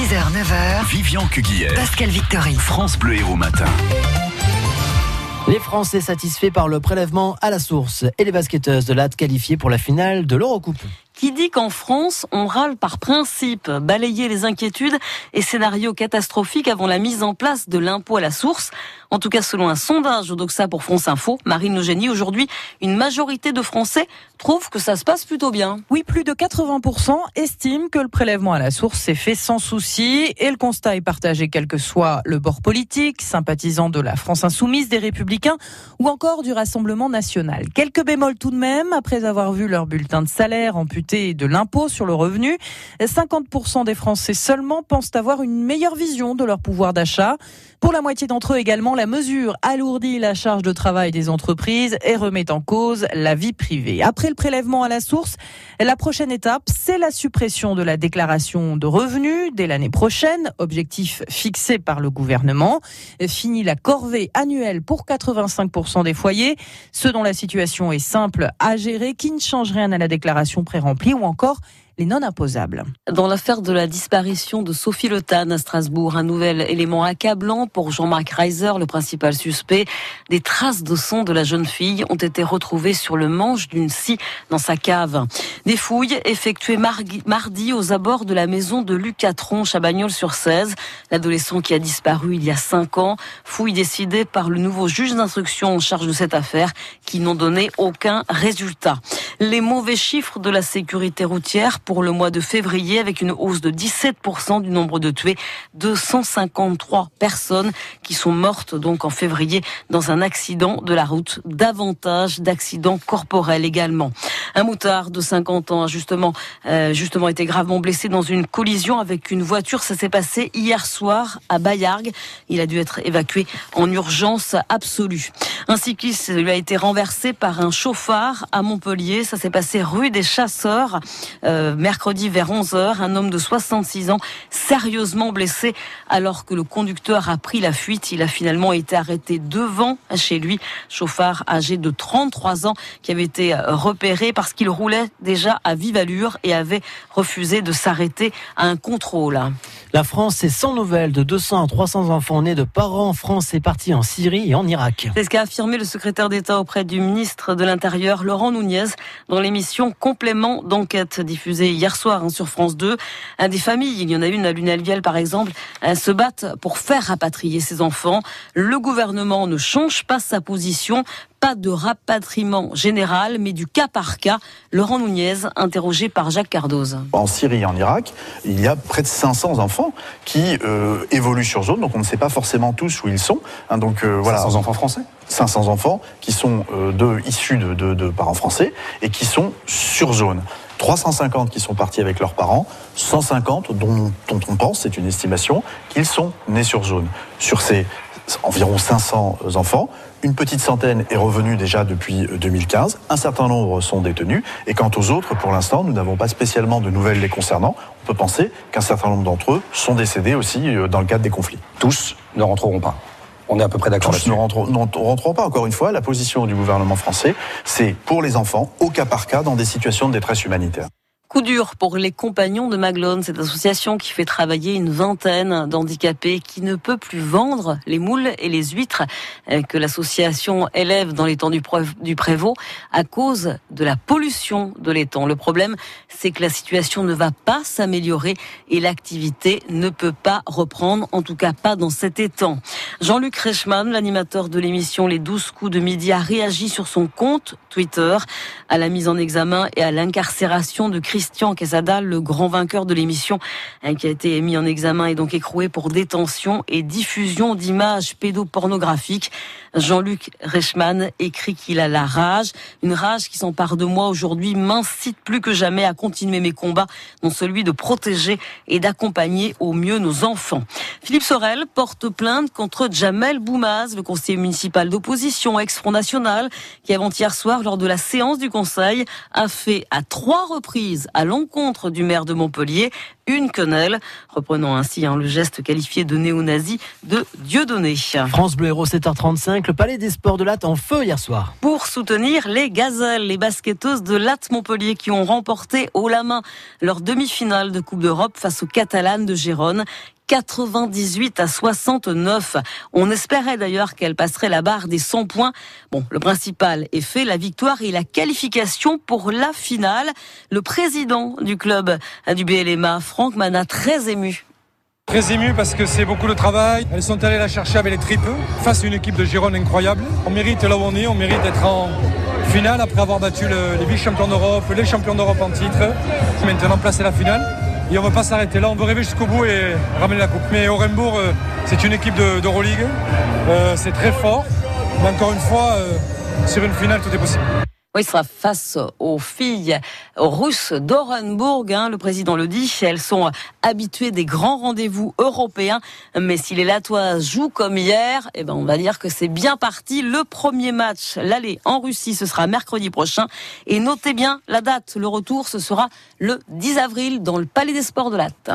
6h, 9h. Vivian Cuguière. Pascal Victory. France Bleu Héros Matin. Les Français satisfaits par le prélèvement à la source et les basketteuses de l'AT qualifiées pour la finale de l'Eurocoupe. Qui dit qu'en France, on râle par principe, balayer les inquiétudes et scénarios catastrophiques avant la mise en place de l'impôt à la source. En tout cas, selon un sondage au Doxa pour France Info, Marine Eugénie, aujourd'hui, une majorité de Français trouvent que ça se passe plutôt bien. Oui, plus de 80% estiment que le prélèvement à la source s'est fait sans souci et le constat est partagé quel que soit le bord politique, sympathisant de la France insoumise, des Républicains ou encore du Rassemblement national. Quelques bémols tout de même, après avoir vu leur bulletin de salaire amputé de l'impôt sur le revenu, 50% des Français seulement pensent avoir une meilleure vision de leur pouvoir d'achat. Pour la moitié d'entre eux également, la mesure alourdit la charge de travail des entreprises et remet en cause la vie privée. Après le prélèvement à la source, la prochaine étape, c'est la suppression de la déclaration de revenus dès l'année prochaine, objectif fixé par le gouvernement. Fini la corvée annuelle pour 85% des foyers, ceux dont la situation est simple à gérer, qui ne change rien à la déclaration ou encore Dans l'affaire de la disparition de Sophie Le à Strasbourg, un nouvel élément accablant pour Jean-Marc Reiser, le principal suspect. Des traces de sang de la jeune fille ont été retrouvées sur le manche d'une scie dans sa cave. Des fouilles effectuées mardi aux abords de la maison de Lucas Tronche à Bagnols-sur-Cèze, l'adolescent qui a disparu il y a cinq ans. Fouilles décidées par le nouveau juge d'instruction en charge de cette affaire qui n'ont donné aucun résultat. Les mauvais chiffres de la sécurité routière pour le mois de février avec une hausse de 17% du nombre de tués, 253 personnes qui sont mortes donc en février dans un accident de la route, davantage d'accidents corporels également. Un moutard de 50 ans a justement, euh, justement été gravement blessé dans une collision avec une voiture. Ça s'est passé hier soir à Bayargues. Il a dû être évacué en urgence absolue. Un cycliste lui a été renversé par un chauffard à Montpellier. Ça s'est passé rue des Chasseurs. Euh, mercredi vers 11h, un homme de 66 ans sérieusement blessé alors que le conducteur a pris la fuite. Il a finalement été arrêté devant chez lui, chauffard âgé de 33 ans qui avait été repéré parce qu'il roulait déjà à vive allure et avait refusé de s'arrêter à un contrôle. La France est sans nouvelles de 200 à 300 enfants nés de parents français partis en Syrie et en Irak. C'est ce qu'a affirmé le secrétaire d'État auprès du ministre de l'Intérieur, Laurent Nunez, dans l'émission Complément d'enquête diffusée hier soir hein, sur France 2. Des familles, il y en a une à Lunelviel par exemple, se battent pour faire rapatrier ces enfants. Le gouvernement ne change pas sa position pas de rapatriement général, mais du cas par cas. Laurent Nunez, interrogé par Jacques Cardoz. En Syrie et en Irak, il y a près de 500 enfants qui euh, évoluent sur zone, donc on ne sait pas forcément tous où ils sont. Hein, donc euh, voilà. 500 enfants français? 500 enfants qui sont euh, de, issus de, de, de parents français et qui sont sur zone. 350 qui sont partis avec leurs parents, 150 dont, on pense, c'est une estimation, qu'ils sont nés sur zone. Sur ces environ 500 enfants, une petite centaine est revenue déjà depuis 2015. Un certain nombre sont détenus. Et quant aux autres, pour l'instant, nous n'avons pas spécialement de nouvelles les concernant. On peut penser qu'un certain nombre d'entre eux sont décédés aussi euh, dans le cadre des conflits. Tous ne rentreront pas. On est à peu près d'accord là-dessus. Ne rentreront pas, encore une fois. La position du gouvernement français, c'est pour les enfants, au cas par cas, dans des situations de détresse humanitaire. Coup dur pour les compagnons de Maglone, cette association qui fait travailler une vingtaine d'handicapés qui ne peut plus vendre les moules et les huîtres euh, que l'association élève dans l'étang du Prévost à cause de la pollution de l'étang. Le problème, c'est que la situation ne va pas s'améliorer et l'activité ne peut pas reprendre, en tout cas pas dans cet étang. Jean-Luc Reichmann, l'animateur de l'émission Les 12 coups de midi, a réagi sur son compte Twitter à la mise en examen et à l'incarcération de Christophe Christian Quesada, le grand vainqueur de l'émission, hein, qui a été mis en examen et donc écroué pour détention et diffusion d'images pédopornographiques. Jean-Luc Reichmann écrit qu'il a la rage, une rage qui s'empare de moi aujourd'hui, m'incite plus que jamais à continuer mes combats, dont celui de protéger et d'accompagner au mieux nos enfants. Philippe Sorel porte plainte contre Jamel Boumaz, le conseiller municipal d'opposition ex-Front National, qui avant-hier soir, lors de la séance du Conseil, a fait à trois reprises à l'encontre du maire de Montpellier une quenelle, reprenant ainsi hein, le geste qualifié de néo-nazi de Dieudonné. France Bleu Héros 7h35. 5, le Palais des Sports de Latte en feu hier soir. Pour soutenir les gazelles, les basketteuses de Latte Montpellier qui ont remporté haut la main leur demi-finale de Coupe d'Europe face aux Catalanes de Gérone. 98 à 69. On espérait d'ailleurs qu'elle passerait la barre des 100 points. Bon, le principal est fait, la victoire et la qualification pour la finale. Le président du club du BLMA, Franck Mana, très ému. Très ému parce que c'est beaucoup de travail. Elles sont allées la chercher avec les tripes face à une équipe de Gironde incroyable. On mérite là où on est, on mérite d'être en finale après avoir battu les vice-champions d'Europe, les champions d'Europe en titre. Maintenant, placer la finale. Et on ne veut pas s'arrêter là, on veut rêver jusqu'au bout et ramener la coupe. Mais Orenbourg, euh, c'est une équipe d'Euroleague. Euh, c'est très fort. Mais encore une fois, euh, sur une finale, tout est possible. Oui, il sera face aux filles russes d'Orenbourg. Hein, le président le dit, elles sont habituées des grands rendez-vous européens. Mais si les Latoises jouent comme hier, eh ben on va dire que c'est bien parti. Le premier match, l'aller en Russie, ce sera mercredi prochain. Et notez bien la date. Le retour, ce sera le 10 avril dans le Palais des Sports de Latte.